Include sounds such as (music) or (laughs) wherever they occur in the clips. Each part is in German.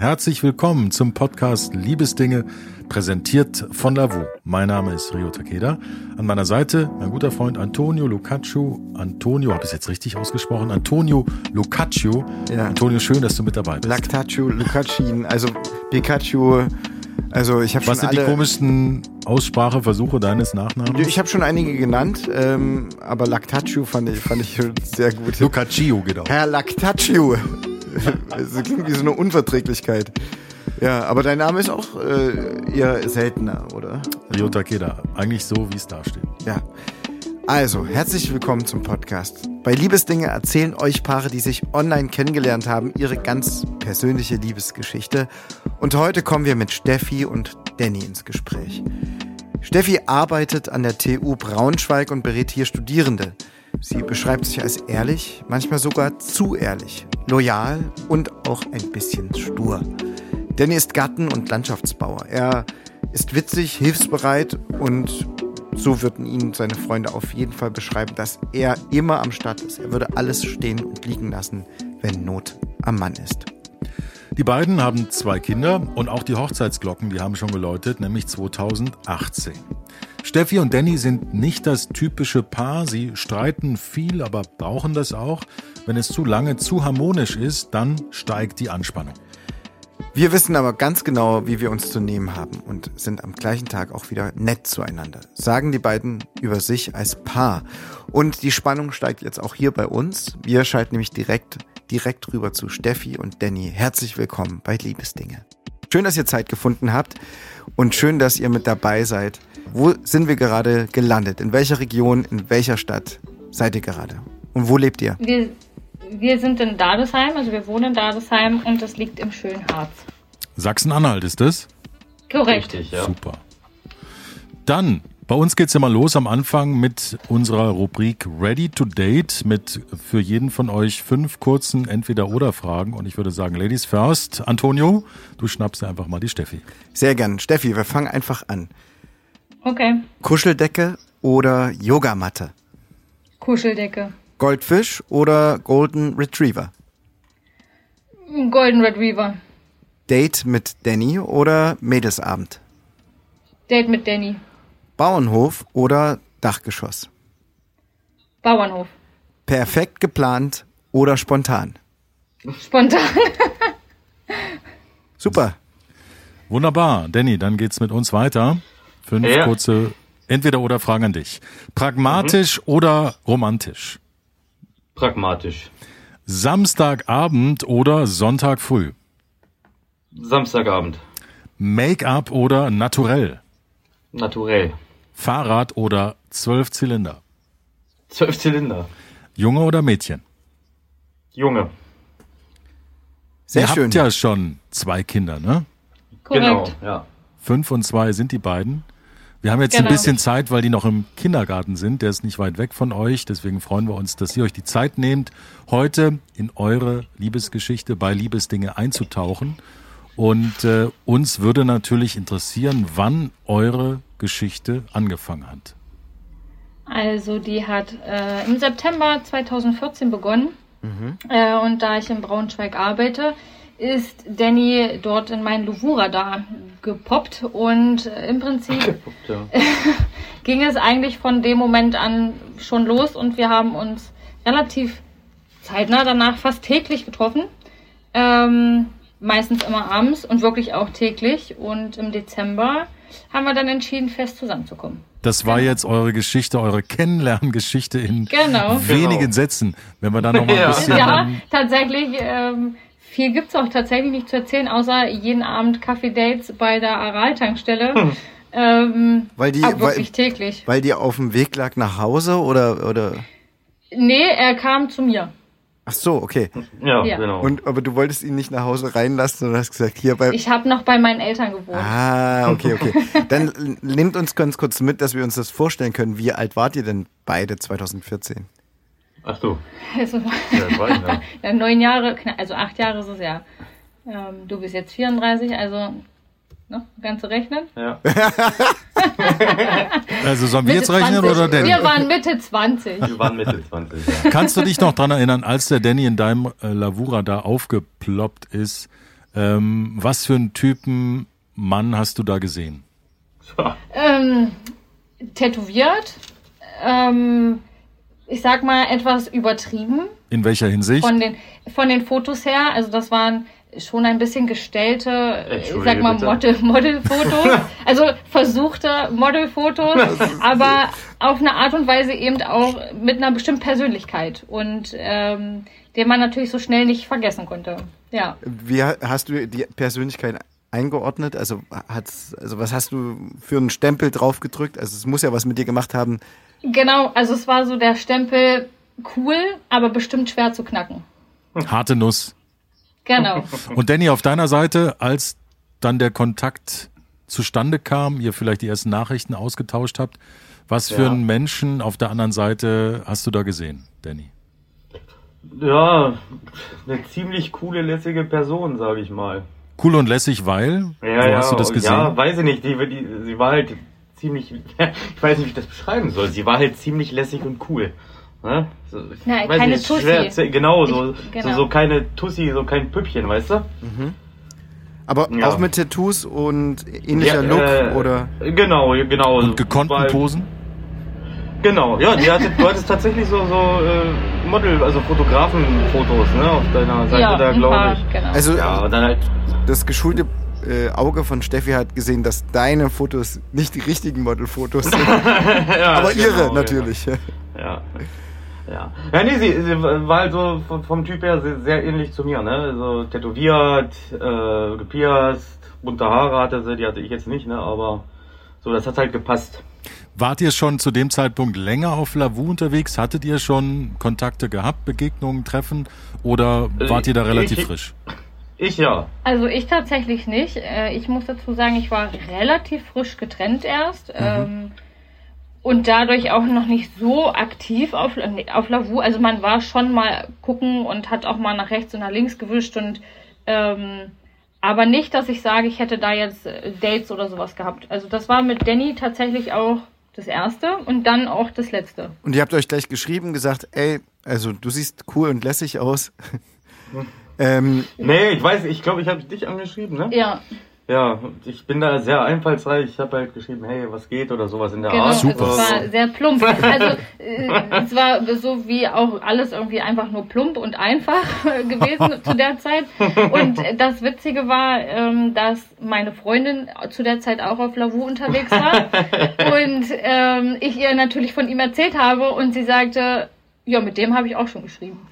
Herzlich willkommen zum Podcast Liebesdinge, präsentiert von Lavu. Mein Name ist Rio Takeda. An meiner Seite mein guter Freund Antonio Lucaccio. Antonio, habe ich es jetzt richtig ausgesprochen? Antonio Lucaccio. Ja. Antonio, schön, dass du mit dabei bist. Lactaccio, Lucaccin, also Pikachu. Also ich habe schon Was sind die komischsten Ausspracheversuche deines Nachnamens? Ich habe schon einige genannt, ähm, aber Lactaccio fand ich, fand ich sehr gut. Lucaccio geht auch. Herr Lactaccio. (laughs) das klingt wie so eine Unverträglichkeit. Ja, aber dein Name ist auch äh, eher seltener, oder? Rio Takeda. Eigentlich so, wie es da steht. Ja. Also, herzlich willkommen zum Podcast. Bei Liebesdinge erzählen euch Paare, die sich online kennengelernt haben, ihre ganz persönliche Liebesgeschichte. Und heute kommen wir mit Steffi und Danny ins Gespräch. Steffi arbeitet an der TU Braunschweig und berät hier Studierende. Sie beschreibt sich als ehrlich, manchmal sogar zu ehrlich, loyal und auch ein bisschen stur. Danny ist Gatten und Landschaftsbauer. Er ist witzig, hilfsbereit und so würden ihn seine Freunde auf jeden Fall beschreiben, dass er immer am Start ist. Er würde alles stehen und liegen lassen, wenn Not am Mann ist. Die beiden haben zwei Kinder und auch die Hochzeitsglocken, die haben schon geläutet, nämlich 2018. Steffi und Danny sind nicht das typische Paar. Sie streiten viel, aber brauchen das auch. Wenn es zu lange zu harmonisch ist, dann steigt die Anspannung. Wir wissen aber ganz genau, wie wir uns zu nehmen haben und sind am gleichen Tag auch wieder nett zueinander, sagen die beiden über sich als Paar. Und die Spannung steigt jetzt auch hier bei uns. Wir schalten nämlich direkt, direkt rüber zu Steffi und Danny. Herzlich willkommen bei Liebesdinge. Schön, dass ihr Zeit gefunden habt und schön, dass ihr mit dabei seid. Wo sind wir gerade gelandet? In welcher Region, in welcher Stadt seid ihr gerade? Und wo lebt ihr? Wir wir sind in Dadesheim, also wir wohnen in Dadesheim und das liegt im schönen Harz. Sachsen-Anhalt ist das? Korrekt. Richtig, ja. Super. Dann, bei uns geht es mal los am Anfang mit unserer Rubrik Ready to Date mit für jeden von euch fünf kurzen Entweder-Oder-Fragen. Und ich würde sagen, Ladies first. Antonio, du schnappst dir einfach mal die Steffi. Sehr gern. Steffi, wir fangen einfach an. Okay. Kuscheldecke oder Yogamatte? Kuscheldecke. Goldfisch oder Golden Retriever? Golden Retriever. Date mit Danny oder Mädelsabend? Date mit Danny. Bauernhof oder Dachgeschoss? Bauernhof. Perfekt geplant oder spontan? Spontan. (laughs) Super. Wunderbar. Danny, dann geht's mit uns weiter. Fünf ja. kurze Entweder oder Fragen an dich. Pragmatisch mhm. oder romantisch? Pragmatisch. Samstagabend oder Sonntag früh? Samstagabend. Make-up oder naturell? Naturell. Fahrrad oder Zwölfzylinder? Zwölfzylinder. Junge oder Mädchen? Junge. Sehr Ihr schön. habt ja schon zwei Kinder, ne? Korrekt. Genau, ja. Fünf und zwei sind die beiden. Wir haben jetzt genau. ein bisschen Zeit, weil die noch im Kindergarten sind. Der ist nicht weit weg von euch. Deswegen freuen wir uns, dass ihr euch die Zeit nehmt, heute in eure Liebesgeschichte bei Liebesdinge einzutauchen. Und äh, uns würde natürlich interessieren, wann eure Geschichte angefangen hat. Also die hat äh, im September 2014 begonnen. Mhm. Äh, und da ich in Braunschweig arbeite, ist Danny dort in mein Louvura da gepoppt und im Prinzip gepoppt, ja. (laughs) ging es eigentlich von dem Moment an schon los und wir haben uns relativ zeitnah danach fast täglich getroffen. Ähm, meistens immer abends und wirklich auch täglich. Und im Dezember haben wir dann entschieden, fest zusammenzukommen. Das war genau. jetzt eure Geschichte, eure Kennenlerngeschichte in (laughs) genau. wenigen genau. Sätzen. Wenn wir da noch mal ein bisschen. Ja, tatsächlich. Ähm, viel gibt es auch tatsächlich nicht zu erzählen, außer jeden Abend Kaffee-Dates bei der Aral-Tankstelle. Hm. Ähm, weil die, wirklich weil, täglich. Weil die auf dem Weg lag nach Hause oder, oder? Nee, er kam zu mir. Ach so, okay. Ja, ja, genau. Und, aber du wolltest ihn nicht nach Hause reinlassen, sondern hast gesagt, hier bei. Ich habe noch bei meinen Eltern gewohnt. Ah, okay, okay. (laughs) Dann nehmt uns ganz kurz mit, dass wir uns das vorstellen können. Wie alt wart ihr denn beide 2014? Ach so. Also, ja, (laughs) ja, neun Jahre, also acht Jahre ist es ja. Ähm, du bist jetzt 34, also ne, kannst du rechnen? Ja. (laughs) also sollen wir jetzt rechnen 20. oder Danny? Wir waren Mitte 20. Wir waren Mitte 20, ja. Kannst du dich noch daran erinnern, als der Danny in deinem äh, Lavura da aufgeploppt ist, Ähm, was für einen Typen Mann hast du da gesehen? Ähm, tätowiert. Ähm, ich sag mal etwas übertrieben. In welcher Hinsicht? Von den, von den Fotos her. Also das waren schon ein bisschen gestellte, ich sag mal, Model, Modelfotos. (laughs) also versuchte Modelfotos, aber auf eine Art und Weise eben auch mit einer bestimmten Persönlichkeit und ähm, den man natürlich so schnell nicht vergessen konnte. Ja. Wie hast du die Persönlichkeit eingeordnet? Also, hat's, also was hast du für einen Stempel drauf gedrückt? Also es muss ja was mit dir gemacht haben. Genau, also es war so der Stempel cool, aber bestimmt schwer zu knacken. Harte Nuss. Genau. (laughs) Und Danny, auf deiner Seite, als dann der Kontakt zustande kam, ihr vielleicht die ersten Nachrichten ausgetauscht habt, was für ja. einen Menschen auf der anderen Seite hast du da gesehen, Danny? Ja, eine ziemlich coole, lässige Person, sage ich mal. Cool und lässig, weil? Ja, Wo ja, hast du das gesehen? Ja, weiß ich nicht. Die, die, sie war halt ziemlich, (laughs) ich weiß nicht, wie ich das beschreiben soll. Sie war halt ziemlich lässig und cool. Ne? So, Nein, keine nicht, Tussi. Schwer, genau, so, ich, genau. So, so keine Tussi, so kein Püppchen, weißt du? Mhm. Aber ja. auch mit Tattoos und ähnlicher ja, Look äh, oder? Genau, genau. Und gekonnten Weil, Posen? Genau, ja, die hatte, du hattest tatsächlich so, so äh, Model, also Fotografenfotos, ne, auf deiner Seite ja, da, glaube ich. Genau. Also ja, dann halt das geschulte äh, Auge von Steffi hat gesehen, dass deine Fotos nicht die richtigen Modelfotos sind. (laughs) ja, aber genau, ihre natürlich. Ja. ja. Ja. Ja, nee, sie, sie war halt so vom Typ her sehr, sehr ähnlich zu mir, ne? So tätowiert, äh, gepierst, bunte Haare hatte sie, die hatte ich jetzt nicht, ne? Aber so, das hat halt gepasst. Wart ihr schon zu dem Zeitpunkt länger auf Lavu unterwegs? Hattet ihr schon Kontakte gehabt, Begegnungen, Treffen? Oder wart ihr da relativ ich, frisch? Ich ja. Also ich tatsächlich nicht. Äh, ich muss dazu sagen, ich war relativ frisch getrennt erst. Mhm. Ähm, und dadurch auch noch nicht so aktiv auf, auf Lavu. Also man war schon mal gucken und hat auch mal nach rechts und nach links gewischt und ähm, aber nicht, dass ich sage, ich hätte da jetzt äh, Dates oder sowas gehabt. Also das war mit Danny tatsächlich auch das erste und dann auch das letzte. Und ihr habt euch gleich geschrieben, gesagt, ey, also du siehst cool und lässig aus. (laughs) ähm, nee, ich weiß, ich glaube, ich habe dich angeschrieben, ne? Ja. Ja, ich bin da sehr einfallsreich. Ich habe halt geschrieben, hey, was geht oder sowas in der genau, Art. Super. Es war sehr plump. Also äh, es war so wie auch alles irgendwie einfach nur plump und einfach (laughs) gewesen zu der Zeit. Und das Witzige war, ähm, dass meine Freundin zu der Zeit auch auf Lavu unterwegs war und ähm, ich ihr natürlich von ihm erzählt habe und sie sagte, ja, mit dem habe ich auch schon geschrieben.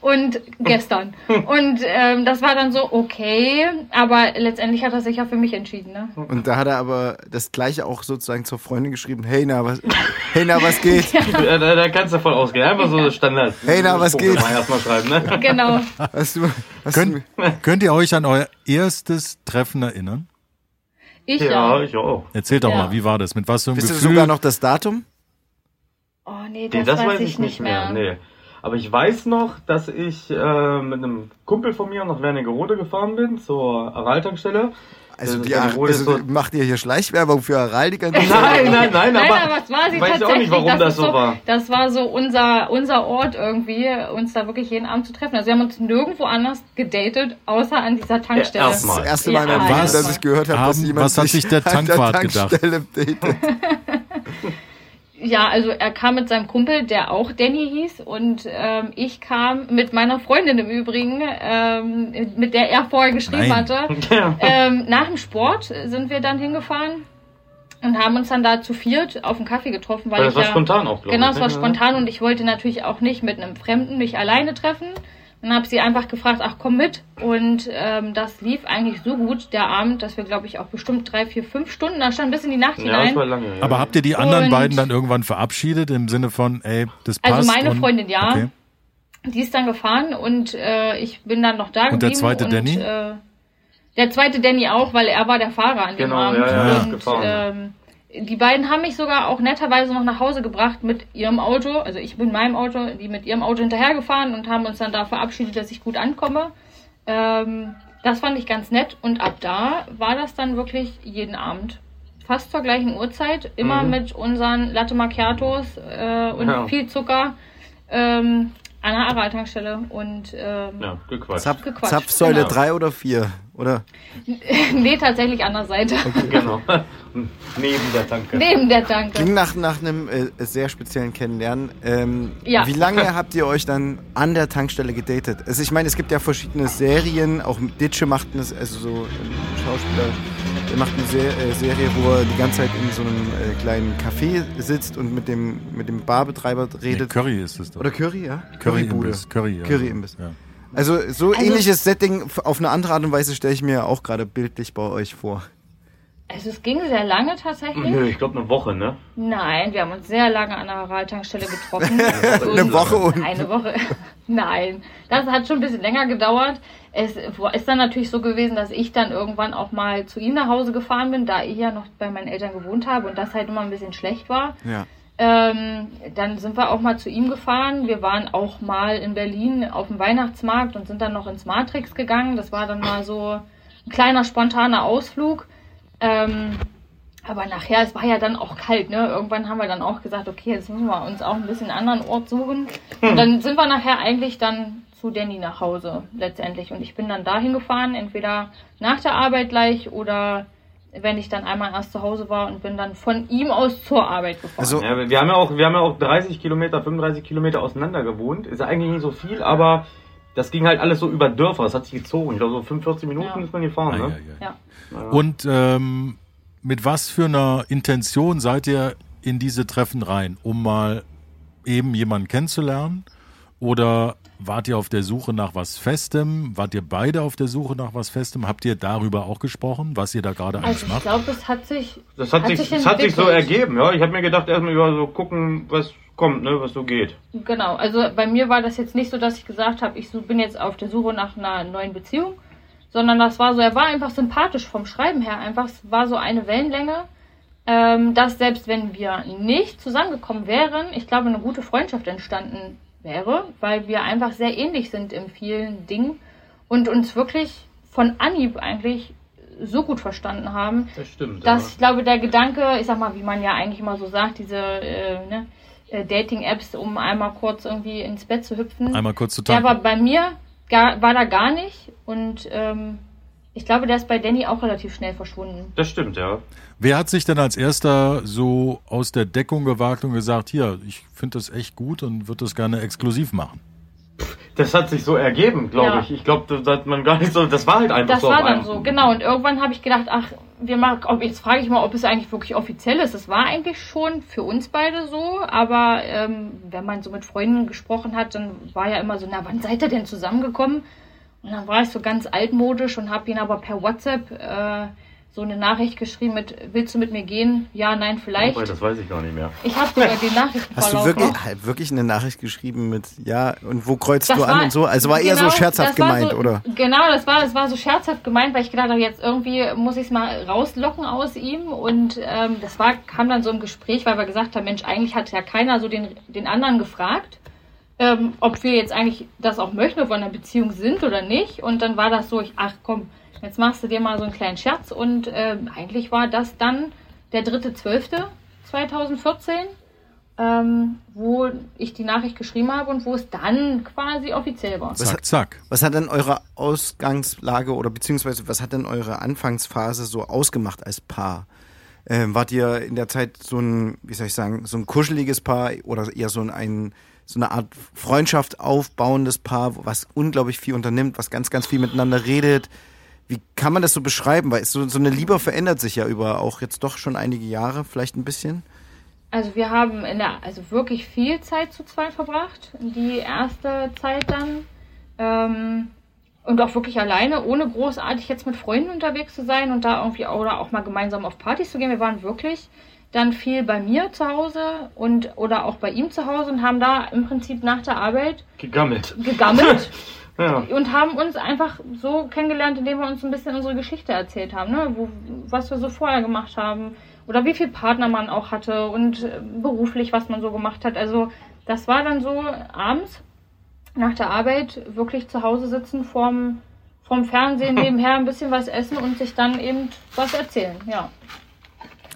Und gestern. (laughs) Und ähm, das war dann so, okay, aber letztendlich hat er sich ja für mich entschieden. Ne? Und da hat er aber das gleiche auch sozusagen zur Freundin geschrieben, hey na, was, hey na, was geht? (laughs) ja. da, da, kannst du voll ausgehen. Einfach so Standard. Hey na, was geht? Erstmal schreiben, ne? Genau. Hast du, hast könnt, könnt ihr euch an euer erstes Treffen erinnern? Ich ja. Ja, ich auch. Erzählt doch ja. mal, wie war das? Mit was für einem Wisst Gefühl? du sogar noch das Datum? Oh nee, das, nee, das weiß, weiß, ich nicht mehr. mehr. Nee. Aber ich weiß noch, dass ich äh, mit einem Kumpel von mir nach Wernigerode gefahren bin, zur Aral-Tankstelle. Also, die, also so macht ihr hier Schleichwerbung für Aral die ganze Zeit? Nein, nein, nein, nein, aber, aber es war sie weiß tatsächlich. Ich auch nicht, warum das, das so war. Das war so unser, unser Ort irgendwie, uns da wirklich jeden Abend zu treffen. Also wir haben uns nirgendwo anders gedatet, außer an dieser Tankstelle. Ja, erstmal. Das erste Mal Leben, dass ich gehört habe, dass jemand was hat sich der Tankwart gedacht? (laughs) Ja, also er kam mit seinem Kumpel, der auch Danny hieß, und ähm, ich kam mit meiner Freundin im Übrigen, ähm, mit der er vorher geschrieben Nein. hatte. (laughs) Ähm, nach dem Sport sind wir dann hingefahren und haben uns dann da zu viert auf einen Kaffee getroffen, weil, weil das ich war ja, spontan auch, glaube Genau, es war spontan und ich wollte natürlich auch nicht mit einem Fremden mich alleine treffen. Dann habe sie einfach gefragt, ach komm mit. Und ähm, das lief eigentlich so gut, der Abend, dass wir, glaube ich, auch bestimmt drei, vier, fünf Stunden, da stand bis in die Nacht ja, hinein. Das war lange, ja. Aber habt ihr die anderen und beiden dann irgendwann verabschiedet im Sinne von, ey, das also passt? Also meine und, Freundin ja. Okay. Die ist dann gefahren und äh, ich bin dann noch da und geblieben. Der zweite und, Danny? Äh, der zweite Danny auch, weil er war der Fahrer an dem genau, Abend. Ja, ja, und ähm, die beiden haben mich sogar auch netterweise noch nach Hause gebracht mit ihrem Auto. Also ich bin in meinem Auto, die mit ihrem Auto hinterhergefahren und haben uns dann da verabschiedet, dass ich gut ankomme. Ähm, das fand ich ganz nett. Und ab da war das dann wirklich jeden Abend. Fast zur gleichen Uhrzeit, immer mhm. mit unseren Latte Macchiatos äh, und ja. viel Zucker. Ähm, An der Aral-Tankstelle und ähm, Ja, gequatscht. Zap Gequatscht, Zapfsäule genau. 3 oder 4, oder? (laughs) nee, tatsächlich an der Seite. Genau. Neben der Tanke. Neben der Tanke. Klingt nach, nach einem äh, sehr speziellen Kennenlernen. Ähm, Ja. Wie lange (laughs) habt ihr euch dann an der Tankstelle gedatet? Also ich meine, es gibt ja verschiedene Serien, auch Ditsche macht eine, also so ein Schauspieler, der macht eine äh, Serie, wo er die ganze Zeit in so einem äh, kleinen Café sitzt und mit dem, mit dem Barbetreiber Nee, redet. Curry ist es doch. Oder Curry, ja? Curry-Imbiss. Curry, ja. Curry-Imbiss. Ja. Also so ähnliches Setting auf eine andere Art und Weise stelle ich mir auch gerade bildlich bei euch vor. Also es ging sehr lange tatsächlich. Nö, ich glaube eine Woche, ne? Nein, wir haben uns sehr lange an der Aral-Tankstelle getroffen. (laughs) Eine Woche und Eine Woche. (laughs) Nein, das hat schon ein bisschen länger gedauert. Es ist dann natürlich so gewesen, dass ich dann irgendwann auch mal zu ihm nach Hause gefahren bin, da ich ja noch bei meinen Eltern gewohnt habe und das halt immer ein bisschen schlecht war. ja. Ähm, dann sind wir auch mal zu ihm gefahren. Wir waren auch mal in Berlin auf dem Weihnachtsmarkt und sind dann noch ins Matrix gegangen. Das war dann mal so ein kleiner spontaner Ausflug. Ähm, aber nachher, es war ja dann auch kalt, ne? Irgendwann haben wir dann auch gesagt, okay, jetzt müssen wir uns auch ein bisschen einen anderen Ort suchen. Und dann sind wir nachher eigentlich dann zu Danny nach Hause letztendlich. Und ich bin dann dahin gefahren, entweder nach der Arbeit gleich oder wenn ich dann einmal erst zu Hause war und bin dann von ihm aus zur Arbeit gefahren. Also Ja, wir haben ja auch, wir haben ja auch 30 Kilometer, 35 Kilometer auseinander gewohnt. Ist ja eigentlich nicht so viel, aber das ging halt alles so über Dörfer. Das hat sich gezogen. Ich glaube, so 45 Minuten Ja. ist man gefahren, Ah, ne? ja. Und ähm, mit was für einer Intention seid ihr in diese Treffen rein? Um mal eben jemanden kennenzulernen? Oder wart ihr auf der Suche nach was Festem? Wart ihr beide auf der Suche nach was Festem? Habt ihr darüber auch gesprochen, was ihr da gerade eigentlich Also ich macht? glaube, es hat sich. Das hat, sich, das hat sich so ergeben, ja. Ich habe mir gedacht, erstmal über so gucken, was kommt, ne, was so geht. Genau, also bei mir war das jetzt nicht so, dass ich gesagt habe, ich bin jetzt auf der Suche nach einer neuen Beziehung, sondern das war so, er war einfach sympathisch vom Schreiben her. Einfach, es war so eine Wellenlänge, ähm, dass selbst wenn wir nicht zusammengekommen wären, ich glaube, eine gute Freundschaft entstanden wäre, weil wir einfach sehr ähnlich sind in vielen Dingen und uns wirklich von Anhieb eigentlich so gut verstanden haben, Das stimmt. dass ich glaube, der Gedanke, ich sag mal, wie man ja eigentlich immer so sagt, diese äh, ne, äh, Dating-Apps, um einmal kurz irgendwie ins Bett zu hüpfen, Einmal kurz zu der tanken. war bei mir, gar, war da gar nicht und ähm, ich glaube, der ist bei Danny auch relativ schnell verschwunden. Das stimmt, ja. Wer hat sich denn als erster so aus der Deckung gewagt und gesagt, hier, ich finde das echt gut und würde das gerne exklusiv machen? Das hat sich so ergeben, glaube Ja. ich. Ich glaube, das hat man gar nicht so. Das war halt einfach Das so. war auf dann so, genau. Und irgendwann habe ich gedacht, ach, wir machen, ob, jetzt frage ich mal, ob es eigentlich wirklich offiziell ist. Es war eigentlich schon für uns beide so, aber ähm, wenn man so mit Freunden gesprochen hat, dann war ja immer so, na, wann seid ihr denn zusammengekommen? Und dann war ich so ganz altmodisch und habe ihn aber per WhatsApp äh, so eine Nachricht geschrieben mit, willst du mit mir gehen? Ja, nein, vielleicht. Das weiß ich gar nicht mehr. Ich habe sogar die Nachricht Hast du wirklich, halt wirklich eine Nachricht geschrieben mit ja und wo kreuzt du an und so? Also war eher so genau, scherzhaft das gemeint, so, oder? Genau, das war, das war so scherzhaft gemeint, weil ich gedacht habe, jetzt irgendwie muss ich es mal rauslocken aus ihm. Und ähm, das war, kam dann so im Gespräch, weil wir gesagt haben, Mensch, eigentlich hat ja keiner so den, den anderen gefragt, ähm, ob wir jetzt eigentlich das auch möchten, ob wir in einer Beziehung sind oder nicht. Und dann war das so, ich, ach komm, jetzt machst du dir mal so einen kleinen Scherz. Und ähm, eigentlich war das dann der 3.12.2014 ähm, wo ich die Nachricht geschrieben habe und wo es dann quasi offiziell war. Was Zack, hat- zack. Was hat denn eure Ausgangslage oder beziehungsweise was hat denn eure Anfangsphase so ausgemacht als Paar? Ähm, wart ihr in der Zeit so ein, wie soll ich sagen, so ein kuscheliges Paar oder eher so ein, so eine Art Freundschaft aufbauendes Paar, was unglaublich viel unternimmt, was ganz, ganz viel miteinander redet? Wie kann man das so beschreiben? Weil so, so eine Liebe verändert sich ja über auch jetzt doch schon einige Jahre, vielleicht ein bisschen. Also wir haben in der, also wirklich viel Zeit zu zweit verbracht. Die erste Zeit dann. Ähm, und auch wirklich alleine, ohne großartig jetzt mit Freunden unterwegs zu sein und da irgendwie oder auch mal gemeinsam auf Partys zu gehen. Wir waren wirklich dann viel bei mir zu Hause und oder auch bei ihm zu Hause und haben da im Prinzip nach der Arbeit Gegammelt. gegammelt (laughs) Ja. und haben uns einfach so kennengelernt, indem wir uns ein bisschen unsere Geschichte erzählt haben, ne? Wo, was wir so vorher gemacht haben oder wie viel Partner man auch hatte und äh, beruflich, was man so gemacht hat. Also das war dann so abends nach der Arbeit wirklich zu Hause sitzen vorm, vorm Fernsehen (laughs) nebenher ein bisschen was essen und sich dann eben was erzählen, ja.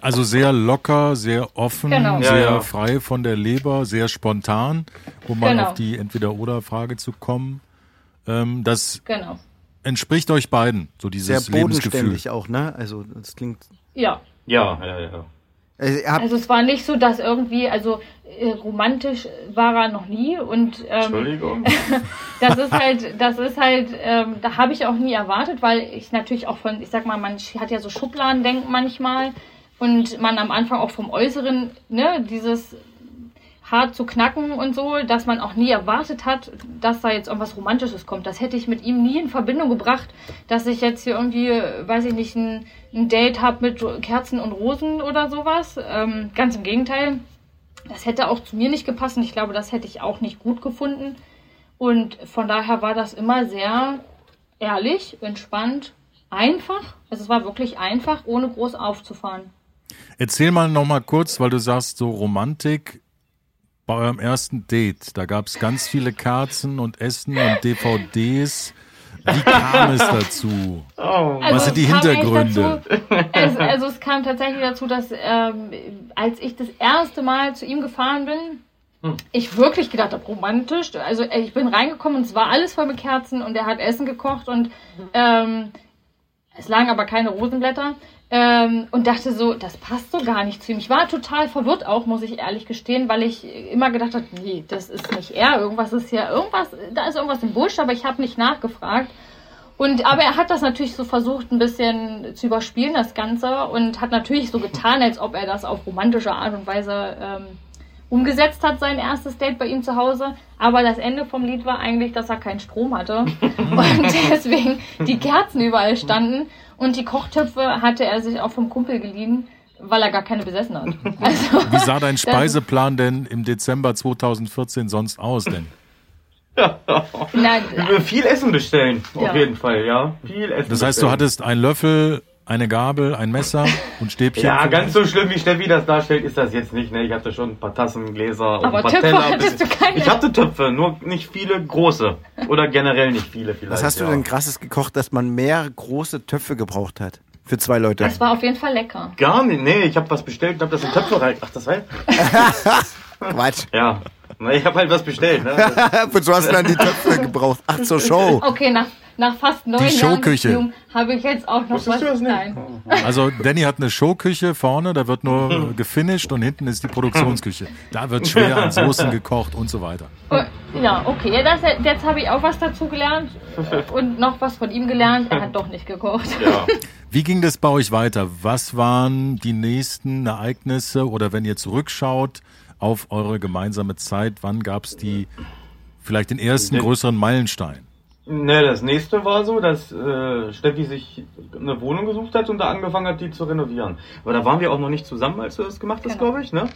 Also sehr locker, sehr offen, Genau. sehr Ja, ja. frei von der Leber, sehr spontan, um mal Genau. auf die Entweder-Oder-Frage zu kommen. Ähm, das Genau. entspricht euch beiden, so Sehr dieses Lebensgefühl. bodenständig auch, ne? Also das klingt. Ja. Ja, ja, ja. Also, Also es war nicht so, dass irgendwie, also äh, romantisch war er noch nie und ähm, Entschuldigung. (laughs) das ist halt, das ist halt, ähm, da habe ich auch nie erwartet, weil ich natürlich auch von, ich sag mal, man hat ja so Schubladendenken manchmal und man am Anfang auch vom Äußeren, ne, dieses hart zu knacken und so, dass man auch nie erwartet hat, dass da jetzt irgendwas Romantisches kommt. Das hätte ich mit ihm nie in Verbindung gebracht, dass ich jetzt hier irgendwie, weiß ich nicht, ein, ein Date habe mit Kerzen und Rosen oder sowas. Ähm, ganz im Gegenteil. Das hätte auch zu mir nicht gepasst und ich glaube, das hätte ich auch nicht gut gefunden. Und von daher war das immer sehr ehrlich, entspannt, einfach. Also es war wirklich einfach, ohne groß aufzufahren. Erzähl mal noch mal kurz, weil du sagst, so Romantik bei eurem ersten Date. Da gab es ganz viele Kerzen und Essen und DVDs. Wie kam es dazu? Oh, Was sind die Hintergründe? Dazu, es, also es kam tatsächlich dazu, dass ähm, als ich das erste Mal zu ihm gefahren bin, Hm. ich wirklich gedacht habe, romantisch. Also ich bin reingekommen und es war alles voll mit Kerzen und er hat Essen gekocht und ähm, es lagen aber keine Rosenblätter. Ähm, und dachte so, das passt so gar nicht zu ihm. Ich war total verwirrt auch, muss ich ehrlich gestehen, weil ich immer gedacht habe, nee, das ist nicht er. Irgendwas ist hier, irgendwas, da ist irgendwas im Busch, aber ich habe nicht nachgefragt. Und aber er hat das natürlich so versucht, ein bisschen zu überspielen, das Ganze, und hat natürlich so getan, als ob er das auf romantische Art und Weise ähm, umgesetzt hat, sein erstes Date bei ihm zu Hause. Aber das Ende vom Lied war eigentlich, dass er keinen Strom hatte (laughs) und deswegen die Kerzen überall standen und die Kochtöpfe hatte er sich auch vom Kumpel geliehen, weil er gar keine besessen hat. (laughs) Also, Wie sah dein Speiseplan denn im Dezember 2014 sonst aus denn? Ich will viel Essen bestellen, auf Ja. jeden Fall, ja. Viel Essen Das heißt, du bestellen. hattest einen Löffel, eine Gabel, ein Messer und Stäbchen. Ja, ganz so schlimm wie Steffi das darstellt, ist das jetzt nicht. Ne? Ich hatte schon ein paar Tassen, Gläser und Aber ein paar Töpfe Teller. hattest du keine? Ich hatte Töpfe, nur nicht viele große. Oder generell nicht viele vielleicht. was hast du ja. denn krasses gekocht, dass man mehr große Töpfe gebraucht hat? Für zwei Leute. das war auf jeden Fall lecker. Gar nicht, nee, ich habe was bestellt und hab das in Töpfe rein. Ach, das war (laughs) Quatsch. Ja. Na, ich habe halt was bestellt, ne? Wozu hast du dann die Töpfe gebraucht? Ach, zur Show. Okay, nach, nach fast neun Jahren Showküche. Beziehung habe ich jetzt auch noch Wusstest was. du das nicht? Nein. Also Danny hat eine Showküche vorne, da wird nur gefinisht und hinten ist die Produktionsküche. Da wird schwer an Soßen gekocht und so weiter. Ja, okay. Ja, das, jetzt habe ich auch was dazu gelernt und noch was von ihm gelernt. Er hat doch nicht gekocht. Ja. Wie ging das bei euch weiter? Was waren die nächsten Ereignisse oder wenn ihr zurückschaut auf eure gemeinsame Zeit, wann gab es die vielleicht den ersten größeren Meilenstein? Ne, das nächste war so, dass äh, Steffi sich eine Wohnung gesucht hat und da angefangen hat, die zu renovieren. Aber da waren wir auch noch nicht zusammen, als du das gemacht hast, Genau. glaube ich, ne?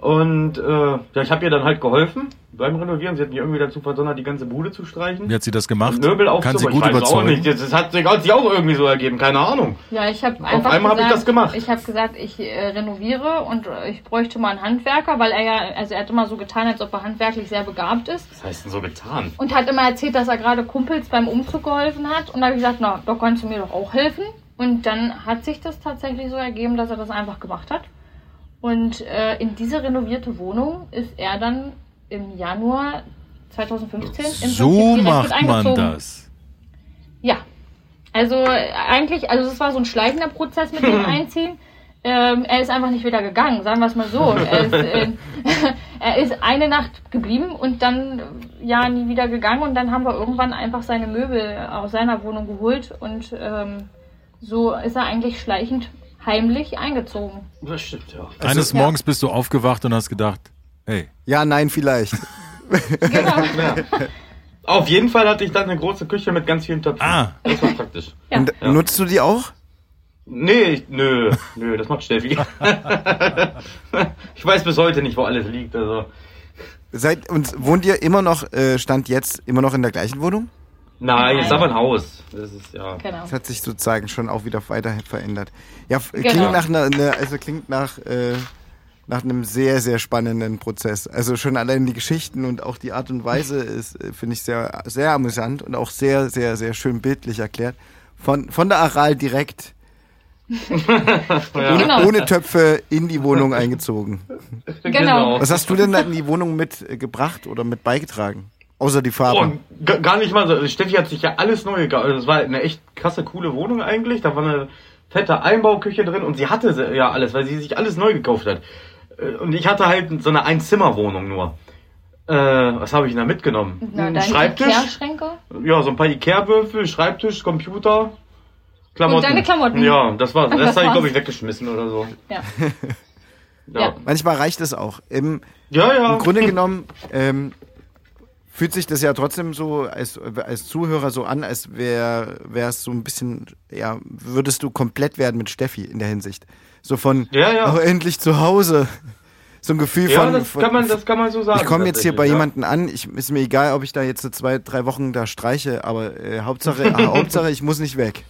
Und äh, ja, ich habe ihr dann halt geholfen beim Renovieren. Sie hat mich irgendwie dazu verdonnert, die ganze Bude zu streichen. Wie hat sie das gemacht? Möbel Kann sie gut ich weiß auch überzeugen? nicht. Das, hat sich auch irgendwie so ergeben, keine Ahnung. Ja, ich habe einfach einmal hab gesagt, ich das gemacht. Ich habe gesagt, ich äh, renoviere und äh, ich bräuchte mal einen Handwerker, weil er ja, also er hat immer so getan, als ob er handwerklich sehr begabt ist. Was heißt denn so getan? Und hat immer erzählt, dass er gerade Kumpels beim Umzug geholfen hat. Und da habe ich gesagt, na, da kannst du mir doch auch helfen. Und dann hat sich das tatsächlich so ergeben, dass er das einfach gemacht hat. Und äh, in diese renovierte Wohnung ist er dann im Januar 2015 im So macht man das. Ja. Also äh, eigentlich, also es war so ein schleichender Prozess mit dem (laughs) Einziehen. Ähm, er ist einfach nicht wieder gegangen, sagen wir es mal so. Er ist, äh, (laughs) er ist eine Nacht geblieben und dann äh, ja nie wieder gegangen und dann haben wir irgendwann einfach seine Möbel aus seiner Wohnung geholt und ähm, so ist er eigentlich schleichend heimlich eingezogen. Das stimmt, ja. Eines ja. Morgens bist du aufgewacht und hast gedacht, hey, Ja, nein, vielleicht. (laughs) Genau. ja. Auf jeden Fall hatte ich dann eine große Küche mit ganz vielen Töpfen. ah, Das war praktisch. (laughs) Ja. Und Ja. nutzt du die auch? Nee, ich, nö, nö, das macht Steffi. (laughs) ich weiß bis heute nicht, wo alles liegt. Also. Seid, und wohnt ihr immer noch, äh, Stand jetzt, immer noch in der gleichen Wohnung? Nein, jetzt Nein. aber ein Haus. Das ist ja. Genau. Das hat sich sozusagen schon auch wieder weiter verändert. Ja, f- Genau. klingt nach einer, ne, also klingt nach, äh, nach einem sehr, sehr spannenden Prozess. Also schon allein die Geschichten und auch die Art und Weise ist, äh, finde ich sehr, sehr amüsant und auch sehr, sehr, sehr schön bildlich erklärt. Von, von der Aral direkt (laughs) ohne, genau. ohne, Töpfe in die Wohnung eingezogen. (laughs) Genau. Was hast du denn in die Wohnung mitgebracht oder mit beigetragen? Außer die Farbe. Oh, gar nicht mal so. Steffi hat sich ja alles neu gekauft. Also das war eine echt krasse, coole Wohnung eigentlich. Da war eine fette Einbauküche drin und sie hatte ja alles, weil sie sich alles neu gekauft hat. Äh, und ich hatte halt so eine Einzimmerwohnung nur. Äh, was habe ich denn da mitgenommen? Na, Schreibtisch. Ja, so ein paar Ikea-Würfel, Schreibtisch, Computer, Klamotten. Und deine Klamotten. Ja, das war's. (laughs) Das, das habe ich, glaube ich, weggeschmissen oder so. Ja. (laughs) ja. ja. Manchmal reicht es auch. Im, ja, ja. Im Grunde genommen ähm, fühlt sich das ja trotzdem so als, als Zuhörer so an, als wäre es so ein bisschen, ja, würdest du komplett werden mit Steffi in der Hinsicht. So von, ja, ja. oh, endlich zu Hause so ein Gefühl ja, von. Das kann, man, das kann man so sagen. Ich komme jetzt hier bei ja. jemandem an, ich, ist mir egal, ob ich da jetzt zwei, drei Wochen da streiche, aber äh, Hauptsache, äh, (laughs) Hauptsache, ich muss nicht weg.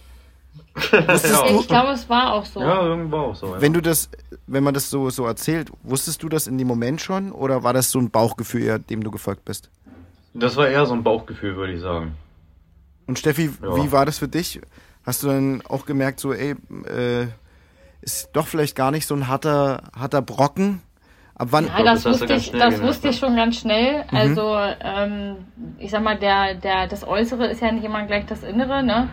(laughs) du, ich glaube, es war auch so. Ja, irgendwo auch so. Ja. Wenn du das, wenn man das so, so erzählt, wusstest du das in dem Moment schon oder war das so ein Bauchgefühl, dem du gefolgt bist? Das war eher so ein Bauchgefühl, würde ich sagen. Und Steffi, wie war das für dich? Hast du dann auch gemerkt, so, ey, äh, ist doch vielleicht gar nicht so ein harter, harter Brocken, Ab wann? Ja, das, wusste, ich, das wusste ich schon ganz schnell. Mhm. Also, ähm, ich sag mal, der, der, das Äußere ist ja nicht immer gleich das Innere, ne?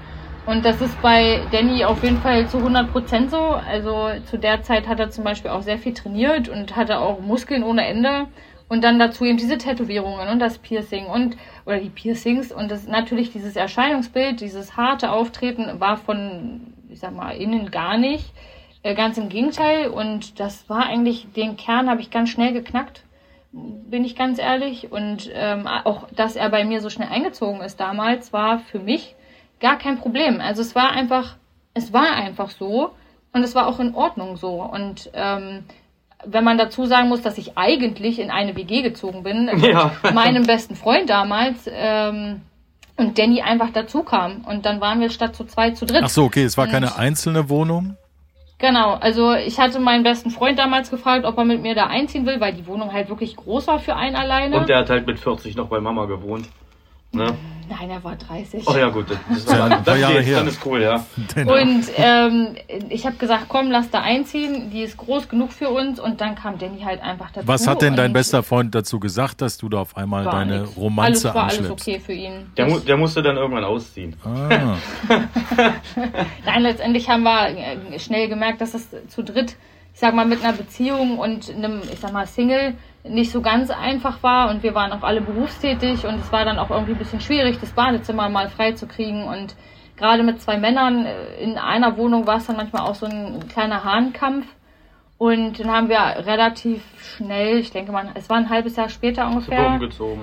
Und das ist bei Danny auf jeden Fall zu 100 Prozent so. Also zu der Zeit hat er zum Beispiel auch sehr viel trainiert und hatte auch Muskeln ohne Ende. Und dann dazu eben diese Tätowierungen und das Piercing und, oder die Piercings und das natürlich dieses Erscheinungsbild, dieses harte Auftreten war von, ich sag mal, innen gar nicht. Äh, ganz im Gegenteil. Und das war eigentlich, den Kern habe ich ganz schnell geknackt, bin ich ganz ehrlich. Und ähm, auch, dass er bei mir so schnell eingezogen ist damals, war für mich gar kein Problem. Also es war einfach, es war einfach so und es war auch in Ordnung so. Und ähm, wenn man dazu sagen muss, dass ich eigentlich in eine WG gezogen bin, (laughs) ja. mit meinem besten Freund damals, ähm, und Danny einfach dazu kam. Und dann waren wir statt zu zwei zu dritt. Ach so, okay, es war und keine einzelne Wohnung? Genau, also ich hatte meinen besten Freund damals gefragt, ob er mit mir da einziehen will, weil die Wohnung halt wirklich groß war für einen alleine. Und der hat halt mit 40 noch bei Mama gewohnt. Ne? Nein, er war 30. Oh ja, gut. Das ist ja, ein paar Jahre her. Dann ist cool, ja. Genau. Und ähm, ich habe gesagt, komm, lass da einziehen. Die ist groß genug für uns. Und dann kam Danny halt einfach dazu. Was hat denn dein bester Freund dazu gesagt, dass du da auf einmal deine nix. Romanze alles war anschleppst? alles okay für ihn. Der, mu der musste dann irgendwann ausziehen. Ah. (laughs) Nein, letztendlich haben wir äh, schnell gemerkt, dass es zu dritt, ich sag mal, mit einer Beziehung und einem, ich sag mal, Single nicht so ganz einfach war und wir waren auch alle berufstätig und es war dann auch irgendwie ein bisschen schwierig, das Badezimmer mal frei zu kriegen und gerade mit zwei Männern äh, in einer Wohnung war es dann manchmal auch so ein kleiner Hahnkampf und dann haben wir relativ schnell, ich denke mal, es war ein halbes Jahr später ungefähr, ja.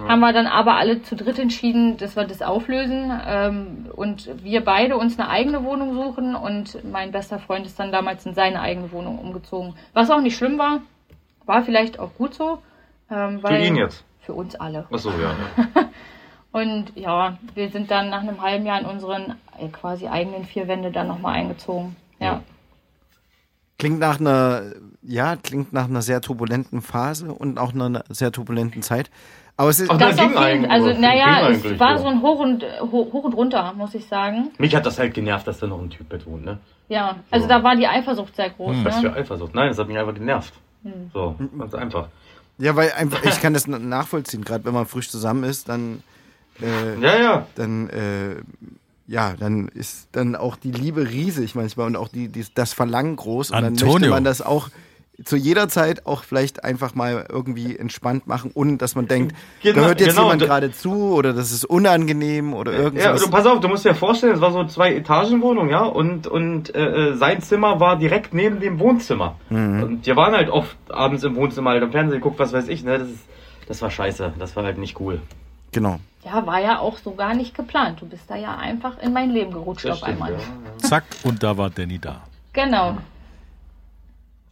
haben wir dann aber alle zu dritt entschieden, dass wir das auflösen ähm, und wir beide uns eine eigene Wohnung suchen und mein bester Freund ist dann damals in seine eigene Wohnung umgezogen, was auch nicht schlimm war, war vielleicht auch gut so, ähm, für ihn jetzt? Für uns alle. Ach so, ja. (laughs) und ja, wir sind dann nach einem halben Jahr in unseren äh, quasi eigenen vier Wände dann nochmal eingezogen. Ja. ja. Klingt nach einer, ja, klingt nach einer sehr turbulenten Phase und auch einer sehr turbulenten Zeit. Aber es ist Ach, das ging eigentlich. Also, naja, es war so ein Hoch und, Hoch und runter, muss ich sagen. Mich hat das halt genervt, dass da noch ein Typ betont, ne? Ja, also so. da war die Eifersucht sehr groß. Hm. Was für Eifersucht? Nein, das hat mich einfach genervt. Hm. So, ganz einfach. Ja, weil einfach, ich kann das nachvollziehen, gerade wenn man frisch zusammen ist, dann. Äh, ja, ja. Dann, äh, ja, dann ist dann auch die Liebe riesig manchmal und auch die, die das Verlangen groß. Und Antonio. dann möchte man das auch zu jeder Zeit auch vielleicht einfach mal irgendwie entspannt machen, ohne dass man denkt, (laughs) genau, da hört jetzt genau, jemand gerade zu oder das ist unangenehm oder irgendwas. Ja, pass auf, du musst dir vorstellen, es war so zwei Etagenwohnung, ja, und, und äh, äh, sein Zimmer war direkt neben dem Wohnzimmer. Mhm. Und wir waren halt oft abends im Wohnzimmer halt am Fernsehen geguckt, was weiß ich, ne, das, ist, das war scheiße, das war halt nicht cool. Genau. Ja, war ja auch so gar nicht geplant. Du bist da ja einfach in mein Leben gerutscht das auf stimmt, einmal. Ja, ja. Zack, und da war Danny da. Genau.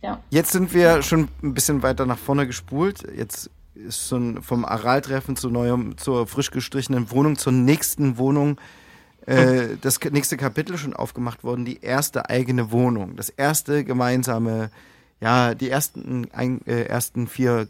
Ja. Jetzt sind wir schon ein bisschen weiter nach vorne gespult. Jetzt ist schon vom Araltreffen zu neuem, zur frisch gestrichenen Wohnung, zur nächsten Wohnung äh, das nächste Kapitel schon aufgemacht worden, die erste eigene Wohnung, das erste gemeinsame, ja, die ersten, ein, äh, ersten vier,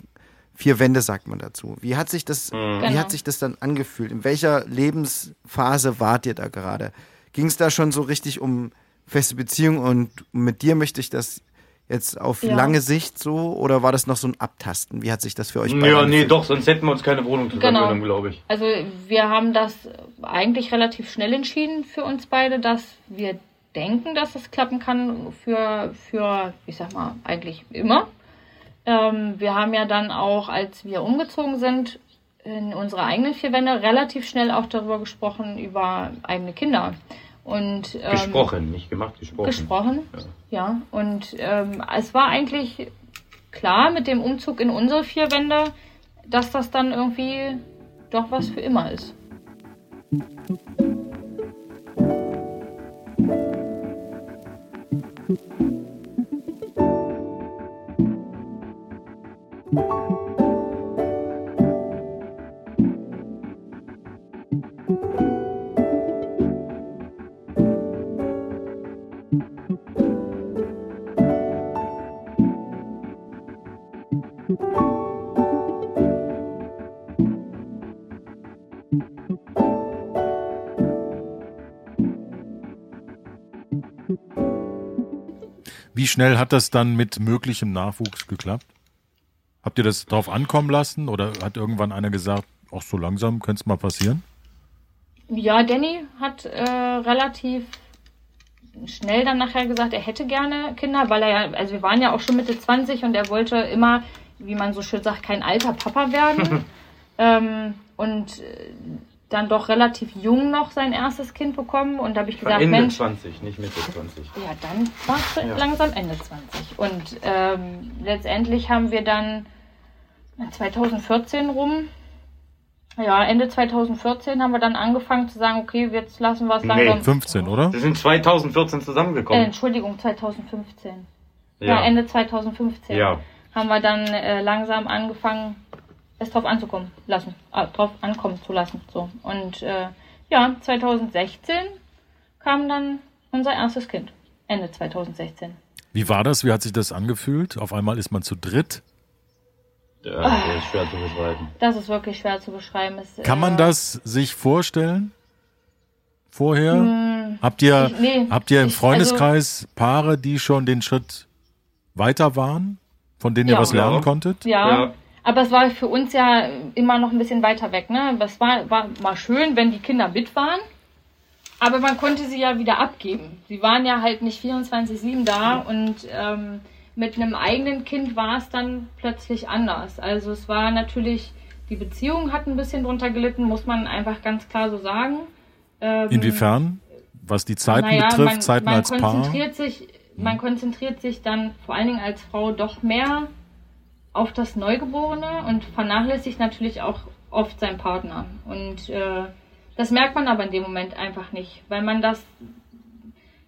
vier Wände sagt man dazu. Wie hat sich das, mhm. wie hat genau. sich das dann angefühlt? In welcher Lebensphase wart ihr da gerade? Ging es da schon so richtig um feste Beziehung und mit dir möchte ich das jetzt auf Ja. lange Sicht so oder war das noch so ein Abtasten? Wie hat sich das für euch beide Ja, nee, doch, sonst hätten wir uns keine Wohnung zusammen Genau. glaube ich. Also wir haben das eigentlich relativ schnell entschieden für uns beide, dass wir denken, dass es klappen kann für, für ich sag mal, eigentlich immer. Ähm, wir haben ja dann auch, als wir umgezogen sind, in unsere eigenen vier Wände relativ schnell auch darüber gesprochen, über eigene Kinder. Und, ähm, Gesprochen, nicht gemacht, gesprochen. gesprochen. Ja, und ähm, es war eigentlich klar mit dem Umzug in unsere vier Wände, dass das dann irgendwie doch was für immer ist. Wie schnell hat das dann mit möglichem Nachwuchs geklappt? Habt ihr das drauf ankommen lassen oder hat irgendwann einer gesagt, ach so langsam könnte es mal passieren? Ja, Danny hat äh, relativ schnell dann nachher gesagt, er hätte gerne Kinder, weil er ja, also wir waren ja auch schon Mitte 20 und er wollte immer, wie man so schön sagt, kein alter Papa werden. (laughs) ähm, und äh, dann doch relativ jung noch sein erstes Kind bekommen. Und da habe ich Ich gesagt, Ende Mensch, 20, nicht Mitte 20. ja, dann war es Ja. langsam Ende 20. Und ähm, letztendlich haben wir dann 2014 rum, ja, Ende 2014 haben wir dann angefangen zu sagen, okay, jetzt lassen wir es Nee, langsam. 15, oder? Wir sind 2014 äh, zusammengekommen. Entschuldigung, 2015. Ja, Ende 2015 Ja. haben wir dann äh, langsam angefangen, es drauf anzukommen lassen, äh, drauf ankommen zu lassen. So. Und äh, ja, 2016 kam dann unser erstes Kind. Ende 2016. Wie war das? Wie hat sich das angefühlt? Auf einmal ist man zu dritt. Ja, das ist schwer zu beschreiben. Das ist wirklich schwer zu beschreiben. Es, Kann man äh, das sich vorstellen? Vorher? habt ihr, ich- nee, habt ihr im ich- Freundeskreis Paare, die schon den Schritt weiter waren, von denen ihr Ja. was lernen Ja. konntet? Ja, Ja. Aber es war für uns ja immer noch ein bisschen weiter weg. Ne? Es war, war mal schön, wenn die Kinder mit waren, aber man konnte sie ja wieder abgeben. Sie waren ja halt nicht 24-7 da und ähm, mit einem eigenen Kind war es dann plötzlich anders. Also es war natürlich, die Beziehung hat ein bisschen drunter gelitten, muss man einfach ganz klar so sagen. Ähm, Inwiefern? Was die Zeiten naja, betrifft, man, Zeiten man als Paar? konzentriert sich, man konzentriert sich dann vor allen Dingen als Frau doch mehr auf das Neugeborene und vernachlässigt natürlich auch oft seinen Partner. Und äh, das merkt man aber in dem Moment einfach nicht, weil man das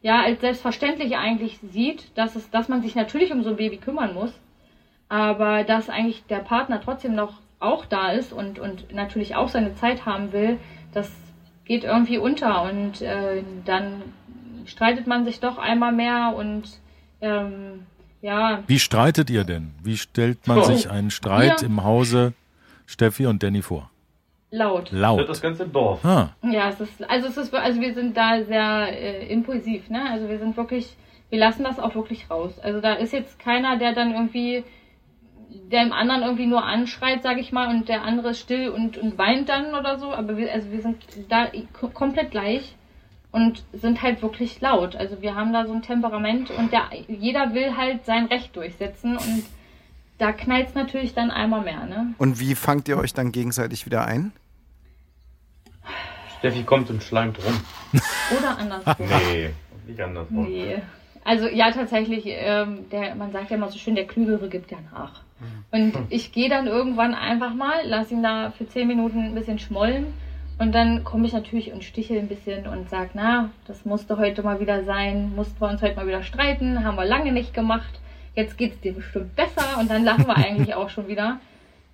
ja als selbstverständlich eigentlich sieht, dass es, dass man sich natürlich um so ein Baby kümmern muss, aber dass eigentlich der Partner trotzdem noch auch da ist und, und natürlich auch seine Zeit haben will, das geht irgendwie unter und äh, dann streitet man sich doch einmal mehr und ähm, ja, Wie streitet ihr denn? Wie stellt man sich einen Streit Ja. im Hause Steffi und Danny vor? laut. Das Laut. ganze Dorf. Ah, Ja, es ist, also es ist, also wir sind da sehr äh, impulsiv, ne? Also wir sind wirklich, wir lassen das auch wirklich raus. Also da ist jetzt keiner, der dann irgendwie, der dem anderen irgendwie nur anschreit, sag ich mal, und der andere ist still und, und weint dann oder so. Aber wir, also wir sind da ko- komplett gleich und sind halt wirklich laut. Also wir haben da so ein Temperament und der, jeder will halt sein Recht durchsetzen und da knallt natürlich dann einmal mehr, ne? Und wie fangt ihr euch dann gegenseitig wieder ein? Steffi kommt und schleimt rum. (laughs) Oder andersrum. Nee, nicht andersrum. Nee. Also ja, tatsächlich, ähm, der, man sagt ja immer so schön, der Klügere gibt ja nach. Und ich gehe dann irgendwann einfach mal, lass ihn da für zehn Minuten ein bisschen schmollen und dann komme ich natürlich und stichel ein bisschen und sag, na, das musste heute mal wieder sein, mussten wir uns heute mal wieder streiten, haben wir lange nicht gemacht, jetzt geht's dir bestimmt besser und dann lachen wir (laughs) eigentlich auch schon wieder.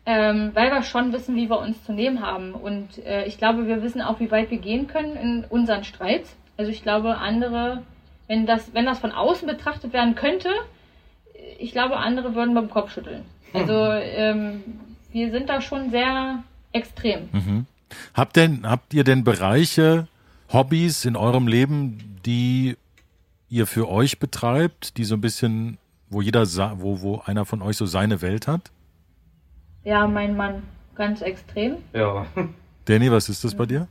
Ähm, weil wir schon wissen, wie wir uns zu nehmen haben. Und äh, ich glaube, wir wissen auch, wie weit wir gehen können in unseren Streits. Also ich glaube, andere, wenn das, wenn das von außen betrachtet werden könnte, ich glaube, andere würden beim Kopf schütteln. Also (laughs) ähm, wir sind da schon sehr extrem. Habt denn, habt ihr denn Bereiche, Hobbys in eurem Leben, die ihr für euch betreibt, die so ein bisschen, wo jeder, wo, wo einer von euch so seine Welt hat? Ja, mein Mann, ganz extrem. Ja. Danny, was ist das bei dir?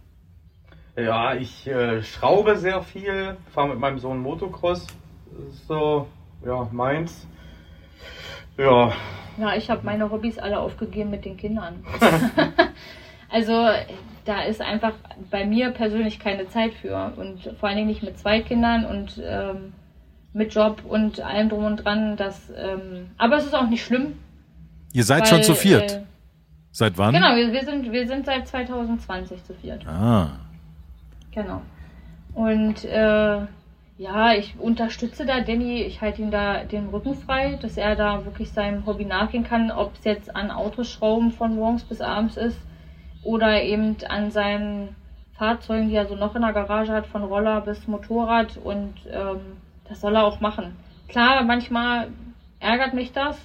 Ja, ich äh, schraube sehr viel, fahre mit meinem Sohn Motocross. Das ist so, ja, meins. Ja. Ja, ich habe meine Hobbys alle aufgegeben mit den Kindern. (laughs) (laughs) also da ist einfach bei mir persönlich keine Zeit für. Und vor allen Dingen nicht mit zwei Kindern und ähm, mit Job und allem drum und dran. Das, ähm, aber es ist auch nicht schlimm. Ihr seid weil, schon zu viert. Äh, seit wann? Genau, wir, wir, sind, wir sind seit 2020 zu viert. Ah. Genau. Und äh, ja, ich unterstütze da Danny, ich halte ihm da den Rücken frei, dass er da wirklich seinem Hobby nachgehen kann, ob es jetzt an Autoschrauben von morgens bis abends ist oder eben an seinen Fahrzeugen, die er so noch in der Garage hat, von Roller bis Motorrad und ähm, das soll er auch machen. Klar, manchmal ärgert mich das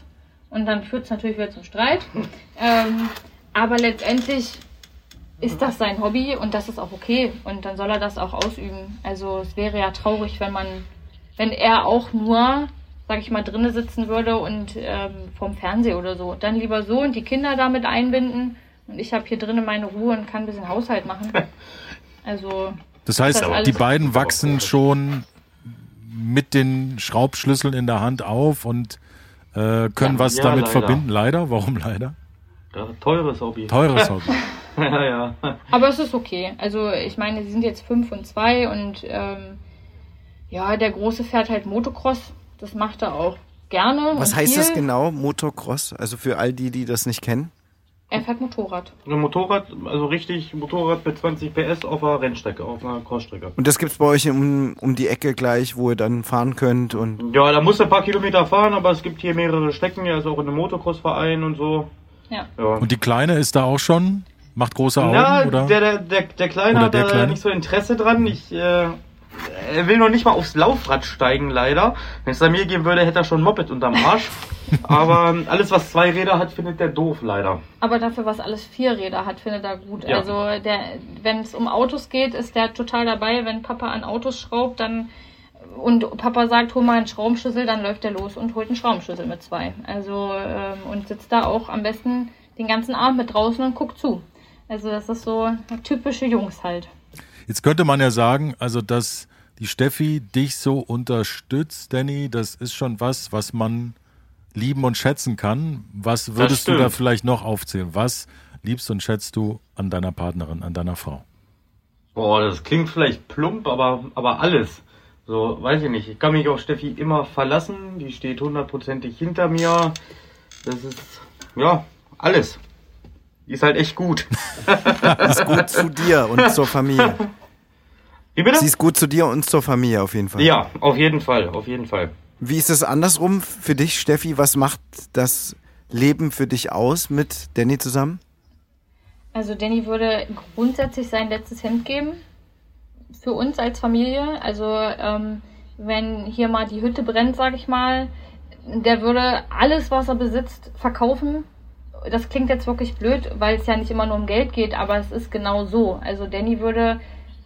und dann führt es natürlich wieder zum Streit, (laughs) ähm, aber letztendlich ist das sein Hobby und das ist auch okay und dann soll er das auch ausüben. Also es wäre ja traurig, wenn man, wenn er auch nur, sag ich mal, drinnen sitzen würde und ähm, vom Fernseher oder so. Dann lieber so und die Kinder damit einbinden und ich habe hier drinnen meine Ruhe und kann ein bisschen Haushalt machen. (laughs) Also. Das heißt, das die beiden wachsen schon mit den Schraubschlüsseln in der Hand auf und äh, können ja, was ja, damit leider. verbinden. Leider? Warum leider? Ja, teures Hobby. Teures (laughs) Hobby. ja, ja. Aber es ist okay. Also ich meine, sie sind jetzt fünf und zwei und ähm, ja, der Große fährt halt Motocross. Das macht er auch gerne. Was heißt viel. das genau, Motocross? Also für all die, die das nicht kennen? Er fährt Motorrad. Ein Motorrad, also richtig Motorrad mit 20 PS auf einer Rennstrecke, auf einer Crossstrecke. Und das gibt's bei euch um, um die Ecke gleich, wo ihr dann fahren könnt und. Ja, da musst du ein paar Kilometer fahren, aber es gibt hier mehrere Strecken, ja, ist auch in einem Motocross-Verein und so. Ja. ja. Und die Kleine ist da auch schon? Macht große Augen? Ja, oder? Der, der, der, der Kleine oder hat da Kleine? nicht so Interesse dran. Ich, äh, er will noch nicht mal aufs Laufrad steigen, leider. Wenn es an mir gehen würde, hätte er schon ein Moped unterm Arsch. Aber alles, was zwei Räder hat, findet der doof, leider. Aber dafür, was alles vier Räder hat, findet er gut. Ja. Also, wenn es um Autos geht, ist der total dabei. Wenn Papa an Autos schraubt, dann und Papa sagt, hol mal einen Schraubenschlüssel, dann läuft er los und holt einen Schraubenschlüssel mit zwei. Also, ähm, und sitzt da auch am besten den ganzen Abend mit draußen und guckt zu. Also, das ist so typische Jungs halt. Jetzt könnte man ja sagen, also, dass die Steffi dich so unterstützt, Danny, das ist schon was, was man lieben und schätzen kann. Was würdest du da vielleicht noch aufzählen? Was liebst und schätzt du an deiner Partnerin, an deiner Frau? Boah, das klingt vielleicht plump, aber, aber alles. So, weiß ich nicht. Ich kann mich auf Steffi immer verlassen. Die steht hundertprozentig hinter mir. Das ist, ja, alles. Die ist halt echt gut. Die (laughs) ist gut zu dir und zur Familie. Wie bitte? Sie ist gut zu dir und zur Familie auf jeden Fall. Ja, auf jeden Fall, auf jeden Fall. Wie ist es andersrum für dich, Steffi? Was macht das Leben für dich aus mit Danny zusammen? Also Danny würde grundsätzlich sein letztes Hemd geben für uns als Familie. Also ähm, wenn hier mal die Hütte brennt, sage ich mal, der würde alles, was er besitzt, verkaufen. Das klingt jetzt wirklich blöd, weil es ja nicht immer nur um Geld geht, aber es ist genau so. Also Danny würde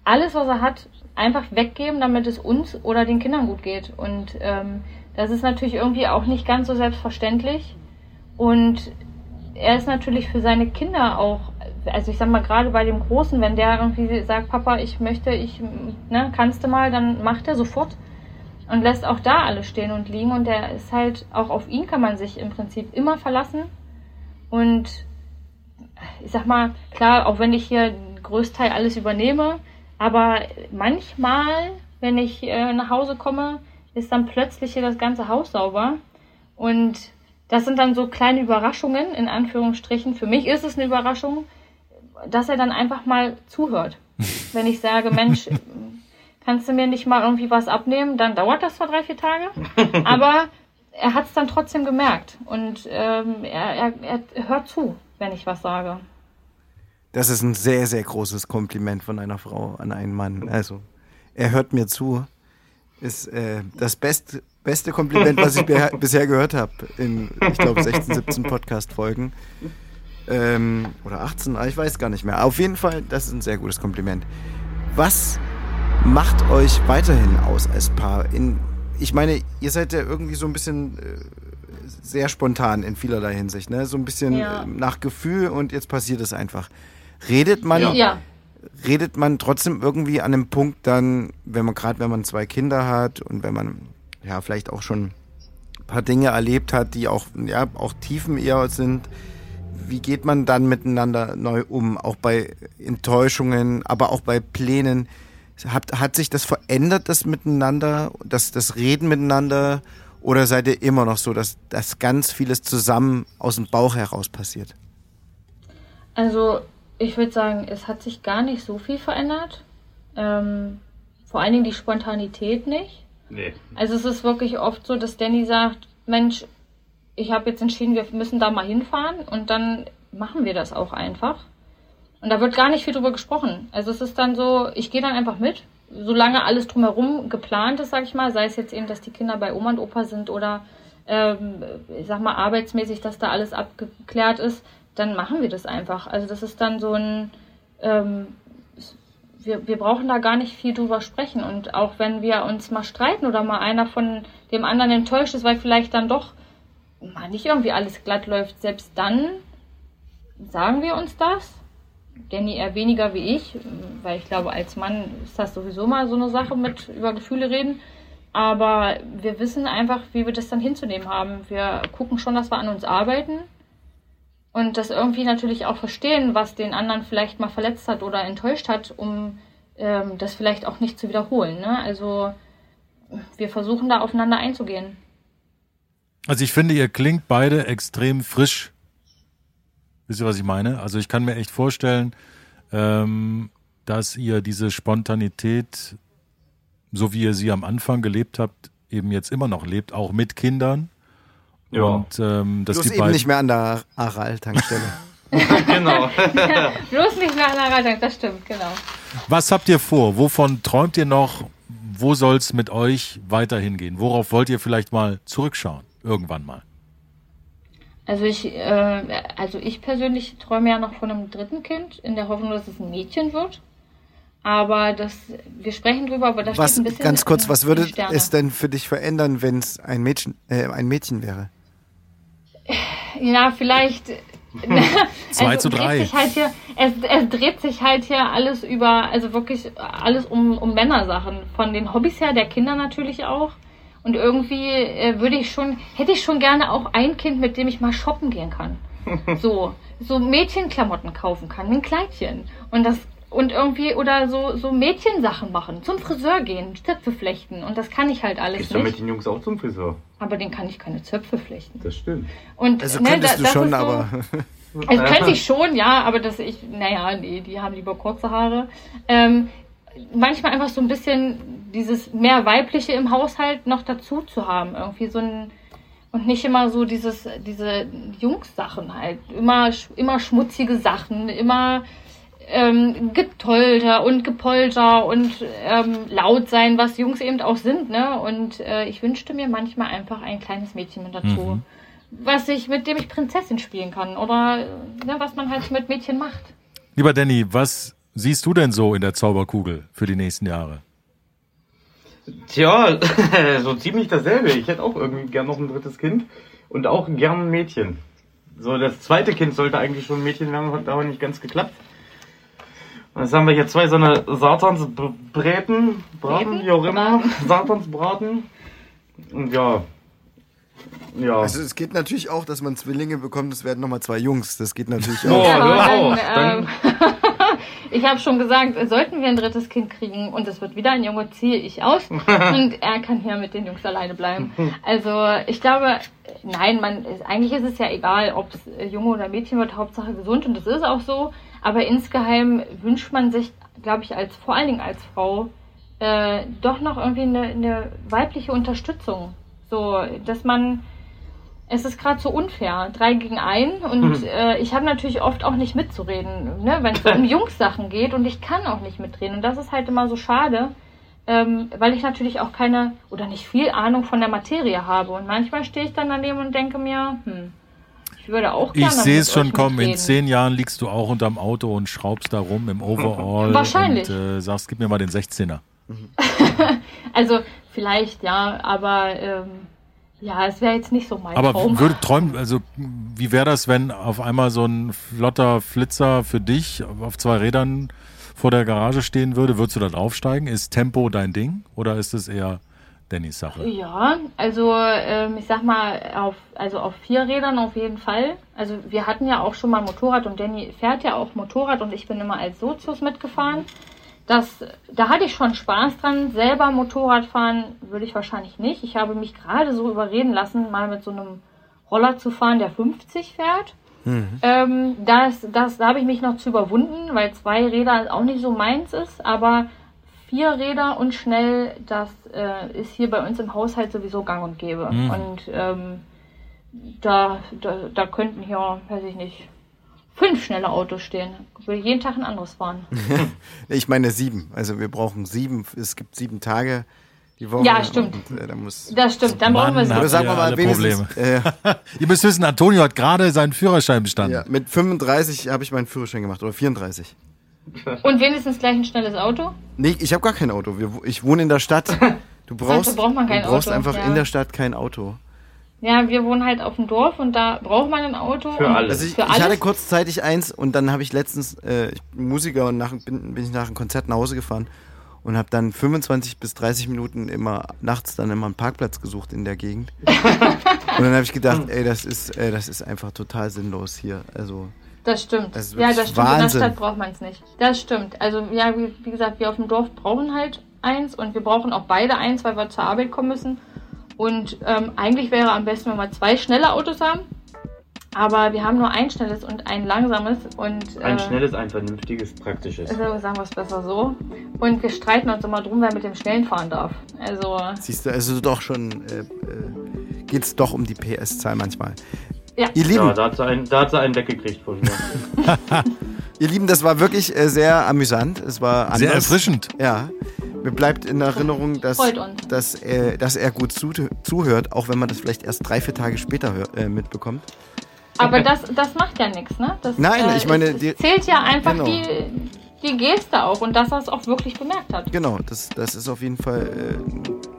alles, was er hat, einfach weggeben, damit es uns oder den Kindern gut geht. Und ähm, das ist natürlich irgendwie auch nicht ganz so selbstverständlich. Und er ist natürlich für seine Kinder auch also ich sag mal, gerade bei dem Großen, wenn der irgendwie sagt, Papa, ich möchte, ich, ne, kannst du mal, dann macht er sofort und lässt auch da alles stehen und liegen und der ist halt, auch auf ihn kann man sich im Prinzip immer verlassen und ich sag mal, klar, auch wenn ich hier Größteil alles übernehme, aber manchmal, wenn ich äh, nach Hause komme, ist dann plötzlich hier das ganze Haus sauber und das sind dann so kleine Überraschungen, in Anführungsstrichen. Für mich ist es eine Überraschung, dass er dann einfach mal zuhört. (laughs) Wenn ich sage, Mensch, kannst du mir nicht mal irgendwie was abnehmen, dann dauert das zwar drei, vier Tage, (laughs) aber er hat es dann trotzdem gemerkt und ähm, er, er, er hört zu, wenn ich was sage. Das ist ein sehr, sehr großes Kompliment von einer Frau an einen Mann. Also, er hört mir zu. Ist äh, das best, beste Kompliment, was ich bisher gehört habe in, ich glaube, 16, 17 Podcast-Folgen. Ähm, oder 18, ich weiß gar nicht mehr. Auf jeden Fall, das ist ein sehr gutes Kompliment. Was macht euch weiterhin aus als Paar? In, ich meine, ihr seid ja irgendwie so ein bisschen äh, sehr spontan in vielerlei Hinsicht, ne? So ein bisschen ja. Äh, nach Gefühl und jetzt passiert es einfach. Redet man, ja. redet man trotzdem irgendwie an einem Punkt dann, wenn man gerade, wenn man zwei Kinder hat und wenn man ja vielleicht auch schon ein paar Dinge erlebt hat, die auch ja auch Tiefen eher sind. Wie geht man dann miteinander neu um, auch bei Enttäuschungen, aber auch bei Plänen? Hat, hat sich das verändert, das Miteinander, das, das Reden miteinander? Oder seid ihr immer noch so, dass, dass ganz vieles zusammen aus dem Bauch heraus passiert? Also, ich würde sagen, es hat sich gar nicht so viel verändert. Ähm, vor allen Dingen die Spontanität nicht. Nee. Also, es ist wirklich oft so, dass Danny sagt: Mensch, ich habe jetzt entschieden, wir müssen da mal hinfahren und dann machen wir das auch einfach. Und da wird gar nicht viel drüber gesprochen. Also es ist dann so, ich gehe dann einfach mit, solange alles drumherum geplant ist, sag ich mal, sei es jetzt eben, dass die Kinder bei Oma und Opa sind oder ähm, ich sag mal arbeitsmäßig, dass da alles abgeklärt ist, dann machen wir das einfach. Also das ist dann so ein, ähm, wir, wir brauchen da gar nicht viel drüber sprechen. Und auch wenn wir uns mal streiten oder mal einer von dem anderen enttäuscht ist, weil vielleicht dann doch mal nicht irgendwie alles glatt läuft, selbst dann sagen wir uns das Danny eher weniger wie ich, weil ich glaube, als Mann ist das sowieso mal so eine Sache mit über Gefühle reden. Aber wir wissen einfach, wie wir das dann hinzunehmen haben. Wir gucken schon, dass wir an uns arbeiten und das irgendwie natürlich auch verstehen, was den anderen vielleicht mal verletzt hat oder enttäuscht hat, um ähm, das vielleicht auch nicht zu wiederholen. Ne? Also wir versuchen da aufeinander einzugehen. Also ich finde, ihr klingt beide extrem frisch Wisst ihr, was ich meine? Also ich kann mir echt vorstellen, ähm, dass ihr diese Spontanität, so wie ihr sie am Anfang gelebt habt, eben jetzt immer noch lebt, auch mit Kindern. Ja. Und ähm, dass bloß die eben nicht mehr an der Aral-Tankstelle. (laughs) genau. (laughs) bloß nicht mehr an der Aral-Tankstelle, das stimmt, genau. Was habt ihr vor? Wovon träumt ihr noch? Wo soll es mit euch weiterhin gehen? Worauf wollt ihr vielleicht mal zurückschauen? Irgendwann mal. Also ich, äh, also ich persönlich träume ja noch von einem dritten Kind, in der Hoffnung, dass es ein Mädchen wird. Aber das, wir sprechen drüber, aber das was, steht ein bisschen. Ganz kurz, was würde es denn für dich verändern, wenn es ein Mädchen, äh, ein Mädchen wäre? Ja, vielleicht. (laughs) Zwei also zu drei. Halt hier, es, es dreht sich halt hier alles über, also wirklich alles um, um Männersachen. Von den Hobbys her, der Kinder natürlich auch. Und irgendwie äh, würde ich schon, hätte ich schon gerne auch ein Kind, mit dem ich mal shoppen gehen kann. (laughs) So, so Mädchenklamotten kaufen kann, ein Kleidchen. Und das und irgendwie oder so so Mädchensachen machen, zum Friseur gehen, Zöpfe flechten und das kann ich halt alles Gehst nicht. mit den Jungs auch zum Friseur? Aber den kann ich keine Zöpfe flechten. Das stimmt. Und also ne, könntest da, du schon, so, aber (laughs) also könnte ich schon, ja, aber das ich, naja, nee, die haben lieber kurze Haare. Ähm, manchmal einfach so ein bisschen dieses mehr weibliche im Haushalt noch dazu zu haben. Irgendwie so ein und nicht immer so dieses diese Jungs-Sachen halt. Immer, immer schmutzige Sachen, immer ähm, Getolter und Gepolter und ähm, laut sein, was Jungs eben auch sind, ne? Und äh, ich wünschte mir manchmal einfach ein kleines Mädchen mit dazu. Mhm. Was ich, mit dem ich Prinzessin spielen kann. Oder ne, was man halt mit Mädchen macht. Lieber Danny, was siehst du denn so in der Zauberkugel für die nächsten Jahre? Tja, (laughs) so ziemlich dasselbe. Ich hätte auch irgendwie gern noch ein drittes Kind und auch gern ein Mädchen. So, das zweite Kind sollte eigentlich schon ein Mädchen werden, hat aber nicht ganz geklappt. Und jetzt haben wir hier zwei so eine Satansbräten, Braten, wie auch immer, (laughs) Satansbraten. Und ja, ja. Also es geht natürlich auch, dass man Zwillinge bekommt, es werden nochmal zwei Jungs. Das geht natürlich auch. Ja, dann, dann, ähm, (laughs) ich habe schon gesagt, sollten wir ein drittes Kind kriegen und es wird wieder ein Junge, ziehe ich aus (laughs) und er kann hier mit den Jungs alleine bleiben. Also ich glaube, nein, man eigentlich ist es ja egal, ob es Junge oder Mädchen wird, Hauptsache gesund und das ist auch so. Aber insgeheim wünscht man sich, glaube ich, als vor allen Dingen als Frau äh, doch noch irgendwie eine, eine weibliche Unterstützung. So, dass man es ist gerade so unfair, drei gegen ein und mhm. äh, ich habe natürlich oft auch nicht mitzureden, ne, wenn es um (laughs) Jungs-Sachen geht und ich kann auch nicht mitreden und das ist halt immer so schade, ähm, weil ich natürlich auch keine oder nicht viel Ahnung von der Materie habe und manchmal stehe ich dann daneben und denke mir, hm, ich würde auch gerne. Ich sehe es schon kommen. In zehn Jahren liegst du auch unterm Auto und schraubst da rum im Overall. Wahrscheinlich. Und äh, sagst, gib mir mal den 16er. (laughs) also vielleicht ja, aber ähm, ja, es wäre jetzt nicht so mein Aber Traum. würde träumen, also wie wäre das, wenn auf einmal so ein flotter Flitzer für dich auf zwei Rädern vor der Garage stehen würde? Würdest du dann aufsteigen? Ist Tempo dein Ding oder ist es eher Dannys Sache? Ja, also ähm, ich sag mal, auf, also auf vier Rädern auf jeden Fall. Also wir hatten ja auch schon mal Motorrad und Danny fährt ja auch Motorrad und ich bin immer als Sozius mitgefahren. Das, da hatte ich schon Spaß dran. Selber Motorrad fahren würde ich wahrscheinlich nicht. Ich habe mich gerade so überreden lassen, mal mit so einem Roller zu fahren, der 50 fährt. Ähm, das, das, da habe ich mich noch zu überwunden, weil zwei Räder auch nicht so meins ist, aber vier Räder und schnell, das äh, ist hier bei uns im Haushalt sowieso gang und gäbe. Und ähm, da, da, da könnten hier, weiß ich nicht, fünf schnelle Autos stehen. Ich will jeden Tag ein anderes fahren. (laughs) Ich meine sieben. Also wir brauchen sieben. Es gibt sieben Tage die Woche. Ja, stimmt. Und, äh, da muss, Das stimmt, dann brauchen wir Mann, sie. habt oder sagen wir mal wenigstens. Äh, (laughs) Ihr müsst wissen, Antonio hat gerade seinen Führerschein bestanden. ja, mit 35 habe ich meinen Führerschein gemacht oder 34. (laughs) Und wenigstens gleich ein schnelles Auto. Nee, ich habe gar kein Auto. Ich wohne in der Stadt. (laughs) Du brauchst, Dafür braucht man kein du brauchst Auto, einfach ja. in der Stadt kein Auto. Ja, wir wohnen halt auf dem Dorf und da braucht man ein Auto. Für alles. Also ich, Für ich hatte kurzzeitig eins und dann habe ich letztens äh, ich bin Musiker und nach, bin, bin ich nach einem Konzert nach Hause gefahren und habe dann 25 bis 30 Minuten immer nachts dann immer einen Parkplatz gesucht in der Gegend. (laughs) und dann habe ich gedacht, ey, das ist äh, das ist einfach total sinnlos hier. Also Das stimmt. Das ist ja, das stimmt. In Wahnsinn. der Stadt braucht man es nicht. Das stimmt. Also, ja, wie, wie gesagt, wir auf dem Dorf brauchen halt eins und wir brauchen auch beide eins, weil wir zur Arbeit kommen müssen. Und ähm, eigentlich wäre am besten, wenn wir zwei schnelle Autos haben. Aber wir haben nur ein schnelles und ein langsames. Und, Ein äh, schnelles, ein vernünftiges, praktisches. Also sagen wir es besser so. Und wir streiten uns immer drum, wer mit dem Schnellen fahren darf. Also, siehst du, also doch schon äh, äh, geht's doch um die PS-Zahl manchmal. Ja. Ihr Lieben, Ja, da hat, sie einen, da hat sie einen weggekriegt von mir. (laughs) ihr Lieben, das war wirklich äh, sehr amüsant. Es war anders. Sehr erfrischend. Ja. Mir bleibt in Erinnerung, dass, dass, er, dass er gut zu, zuhört, auch wenn man das vielleicht erst drei, vier Tage später hör, äh, mitbekommt. aber (laughs) das, das macht ja nichts, ne? Das, Nein, ich meine, es, die- es zählt ja einfach Genau. die, die Geste auch und dass er es auch wirklich bemerkt hat. Genau, das, das ist auf jeden Fall,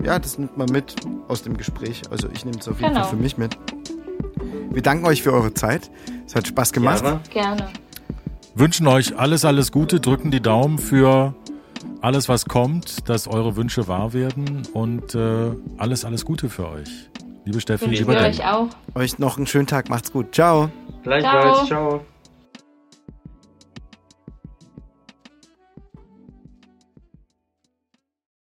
äh, ja, das nimmt man mit aus dem Gespräch. Also ich nehme es auf jeden Genau. Fall für mich mit. Wir danken euch für eure Zeit. Es hat Spaß gemacht. Ja, Gerne. Wünschen euch alles, alles Gute, drücken die Daumen für alles, was kommt, dass eure Wünsche wahr werden und äh, alles, alles Gute für euch. Liebe Steffi, Wünschen lieber wir Dan. euch auch. Euch noch einen schönen Tag. Macht's gut. Ciao. Gleichfalls, Ciao. ciao.